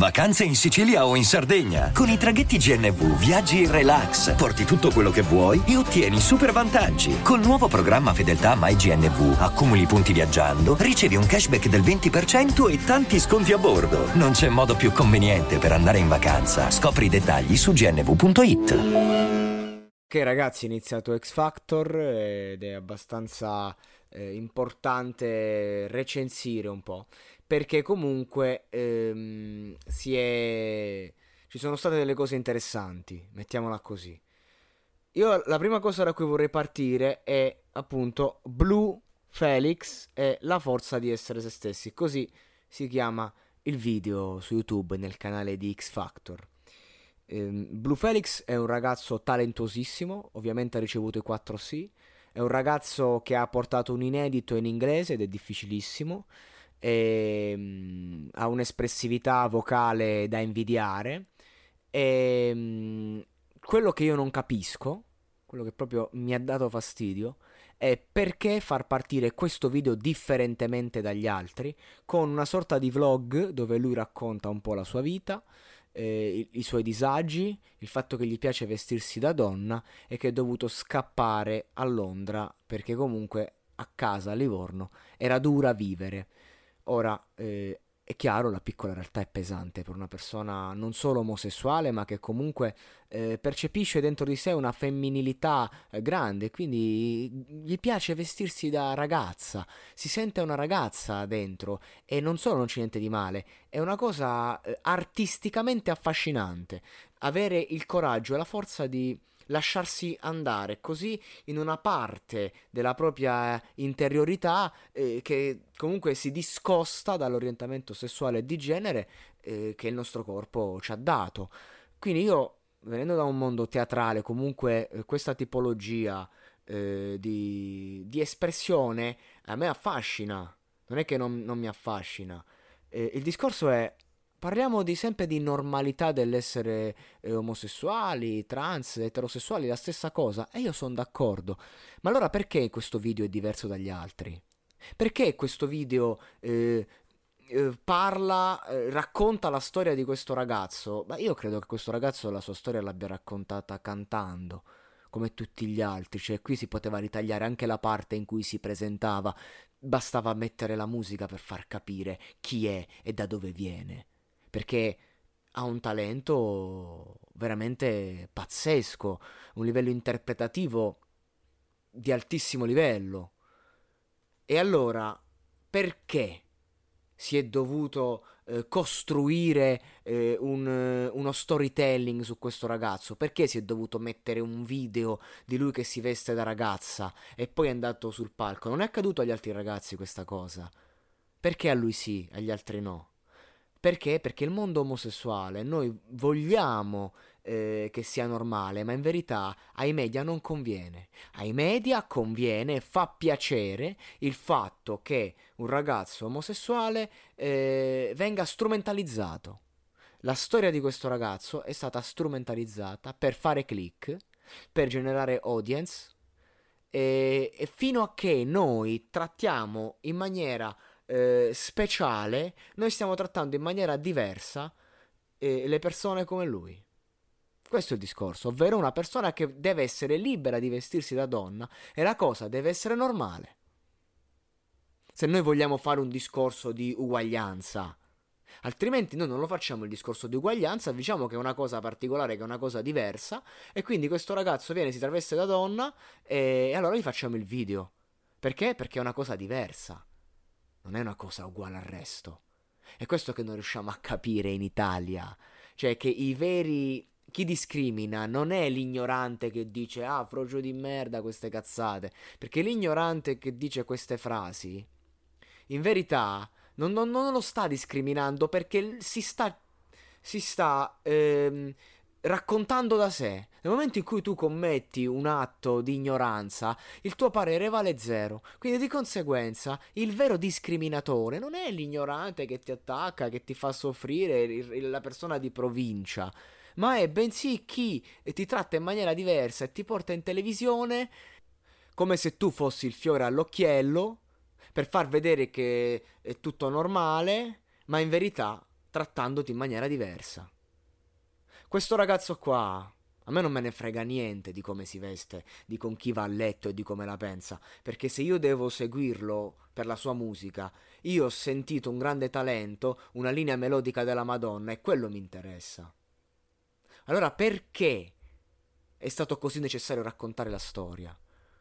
Vacanze in Sicilia o in Sardegna. Con i traghetti GNV viaggi in relax, porti tutto quello che vuoi e ottieni super vantaggi. Col nuovo programma Fedeltà MyGNV accumuli punti viaggiando, ricevi un cashback del 20% e tanti sconti a bordo. Non c'è modo più conveniente per andare in vacanza. Scopri i dettagli su gnv.it. Che ragazzi è iniziato X Factor ed è abbastanza eh, importante recensire un po' perché comunque ehm, si è... ci sono state delle cose interessanti, mettiamola così. Io la prima cosa da cui vorrei partire è appunto Blue Felix e la forza di essere se stessi, così si chiama il video su YouTube nel canale di X Factor. Ehm, Blue Felix è un ragazzo talentosissimo, ovviamente ha ricevuto i 4 sì, è un ragazzo che ha portato un inedito in inglese ed è difficilissimo e, um, ha un'espressività vocale da invidiare. E, um, quello che io non capisco, quello che proprio mi ha dato fastidio, è perché far partire questo video differentemente dagli altri, con una sorta di vlog dove lui racconta un po' la sua vita, eh, i, i, suoi disagi, il fatto che gli piace vestirsi da donna e che è dovuto scappare a Londra perché comunque a casa a Livorno era dura vivere. Ora, eh, è chiaro, la piccola realtà è pesante per una persona non solo omosessuale, ma che comunque eh, percepisce dentro di sé una femminilità eh, grande, quindi gli piace vestirsi da ragazza, si sente una ragazza dentro e non solo non c'è niente di male, è una cosa eh, artisticamente affascinante, avere il coraggio e la forza di lasciarsi andare così in una parte della propria interiorità eh, che comunque si discosta dall'orientamento sessuale e di genere eh, che il nostro corpo ci ha dato. Quindi io, venendo da un mondo teatrale, comunque eh, questa tipologia eh, di, di, espressione a me affascina, non è che non, non mi affascina. Eh, il discorso è Parliamo di, sempre di normalità dell'essere eh, omosessuali, trans, eterosessuali, la stessa cosa. E io sono d'accordo. Ma allora perché questo video è diverso dagli altri? Perché questo video eh, eh, parla, eh, racconta la storia di questo ragazzo? Ma io credo che questo ragazzo la sua storia l'abbia raccontata cantando come tutti gli altri, cioè qui si poteva ritagliare anche la parte in cui si presentava, bastava mettere la musica per far capire chi è e da dove viene perché ha un talento veramente pazzesco, un livello interpretativo di altissimo livello. E allora, perché si è dovuto eh, costruire eh, un, uno storytelling su questo ragazzo? Perché si è dovuto mettere un video di lui che si veste da ragazza e poi è andato sul palco? Non è accaduto agli altri ragazzi questa cosa. Perché a lui sì, agli altri no? Perché? Perché il mondo omosessuale noi vogliamo eh, che sia normale, ma in verità ai media non conviene. Ai media conviene e fa piacere il fatto che un ragazzo omosessuale eh, venga strumentalizzato. La storia di questo ragazzo è stata strumentalizzata per fare click, per generare audience e, e fino a che noi trattiamo in maniera eh, speciale, noi stiamo trattando in maniera diversa eh, le persone come lui. Questo è il discorso, ovvero una persona che deve essere libera di vestirsi da donna e la cosa deve essere normale. Se noi vogliamo fare un discorso di uguaglianza, altrimenti noi non lo facciamo il discorso di uguaglianza, diciamo che è una cosa particolare, che è una cosa diversa, e quindi questo ragazzo viene, si traveste da donna e, allora gli facciamo il video. Perché? Perché è una cosa diversa non è una cosa uguale al resto. È questo che non riusciamo a capire in Italia. Cioè che i veri... Chi discrimina non è l'ignorante che dice ah, frocio di merda queste cazzate. Perché l'ignorante che dice queste frasi, in verità, non, non, non lo sta discriminando perché si sta si sta ehm, raccontando da sé. Nel momento in cui tu commetti un atto di ignoranza, il tuo parere vale zero. Quindi di conseguenza il vero discriminatore non è l'ignorante che ti attacca, che ti fa soffrire, la persona di provincia, ma è bensì chi ti tratta in maniera diversa e ti porta in televisione come se tu fossi il fiore all'occhiello per far vedere che è tutto normale, ma in verità trattandoti in maniera diversa. Questo ragazzo qua, a me non me ne frega niente di come si veste, di con chi va a letto e di come la pensa, perché se io devo seguirlo per la sua musica, io ho sentito un grande talento, una linea melodica della Madonna e quello mi interessa. Allora perché è stato così necessario raccontare la storia?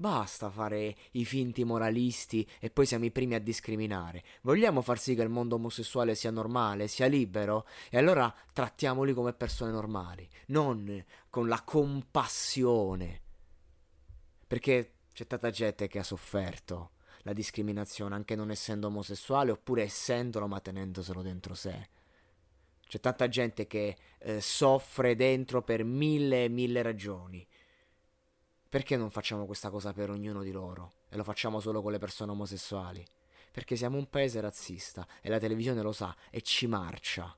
Basta fare i finti moralisti e poi siamo i primi a discriminare. Vogliamo far sì che il mondo omosessuale sia normale, sia libero? E allora trattiamoli come persone normali, non con la compassione. Perché c'è tanta gente che ha sofferto la discriminazione anche non essendo omosessuale oppure essendolo ma tenendoselo dentro sé. C'è tanta gente che eh, soffre dentro per mille e mille ragioni perché non facciamo questa cosa per ognuno di loro e lo facciamo solo con le persone omosessuali? Perché siamo un paese razzista e la televisione lo sa e ci marcia.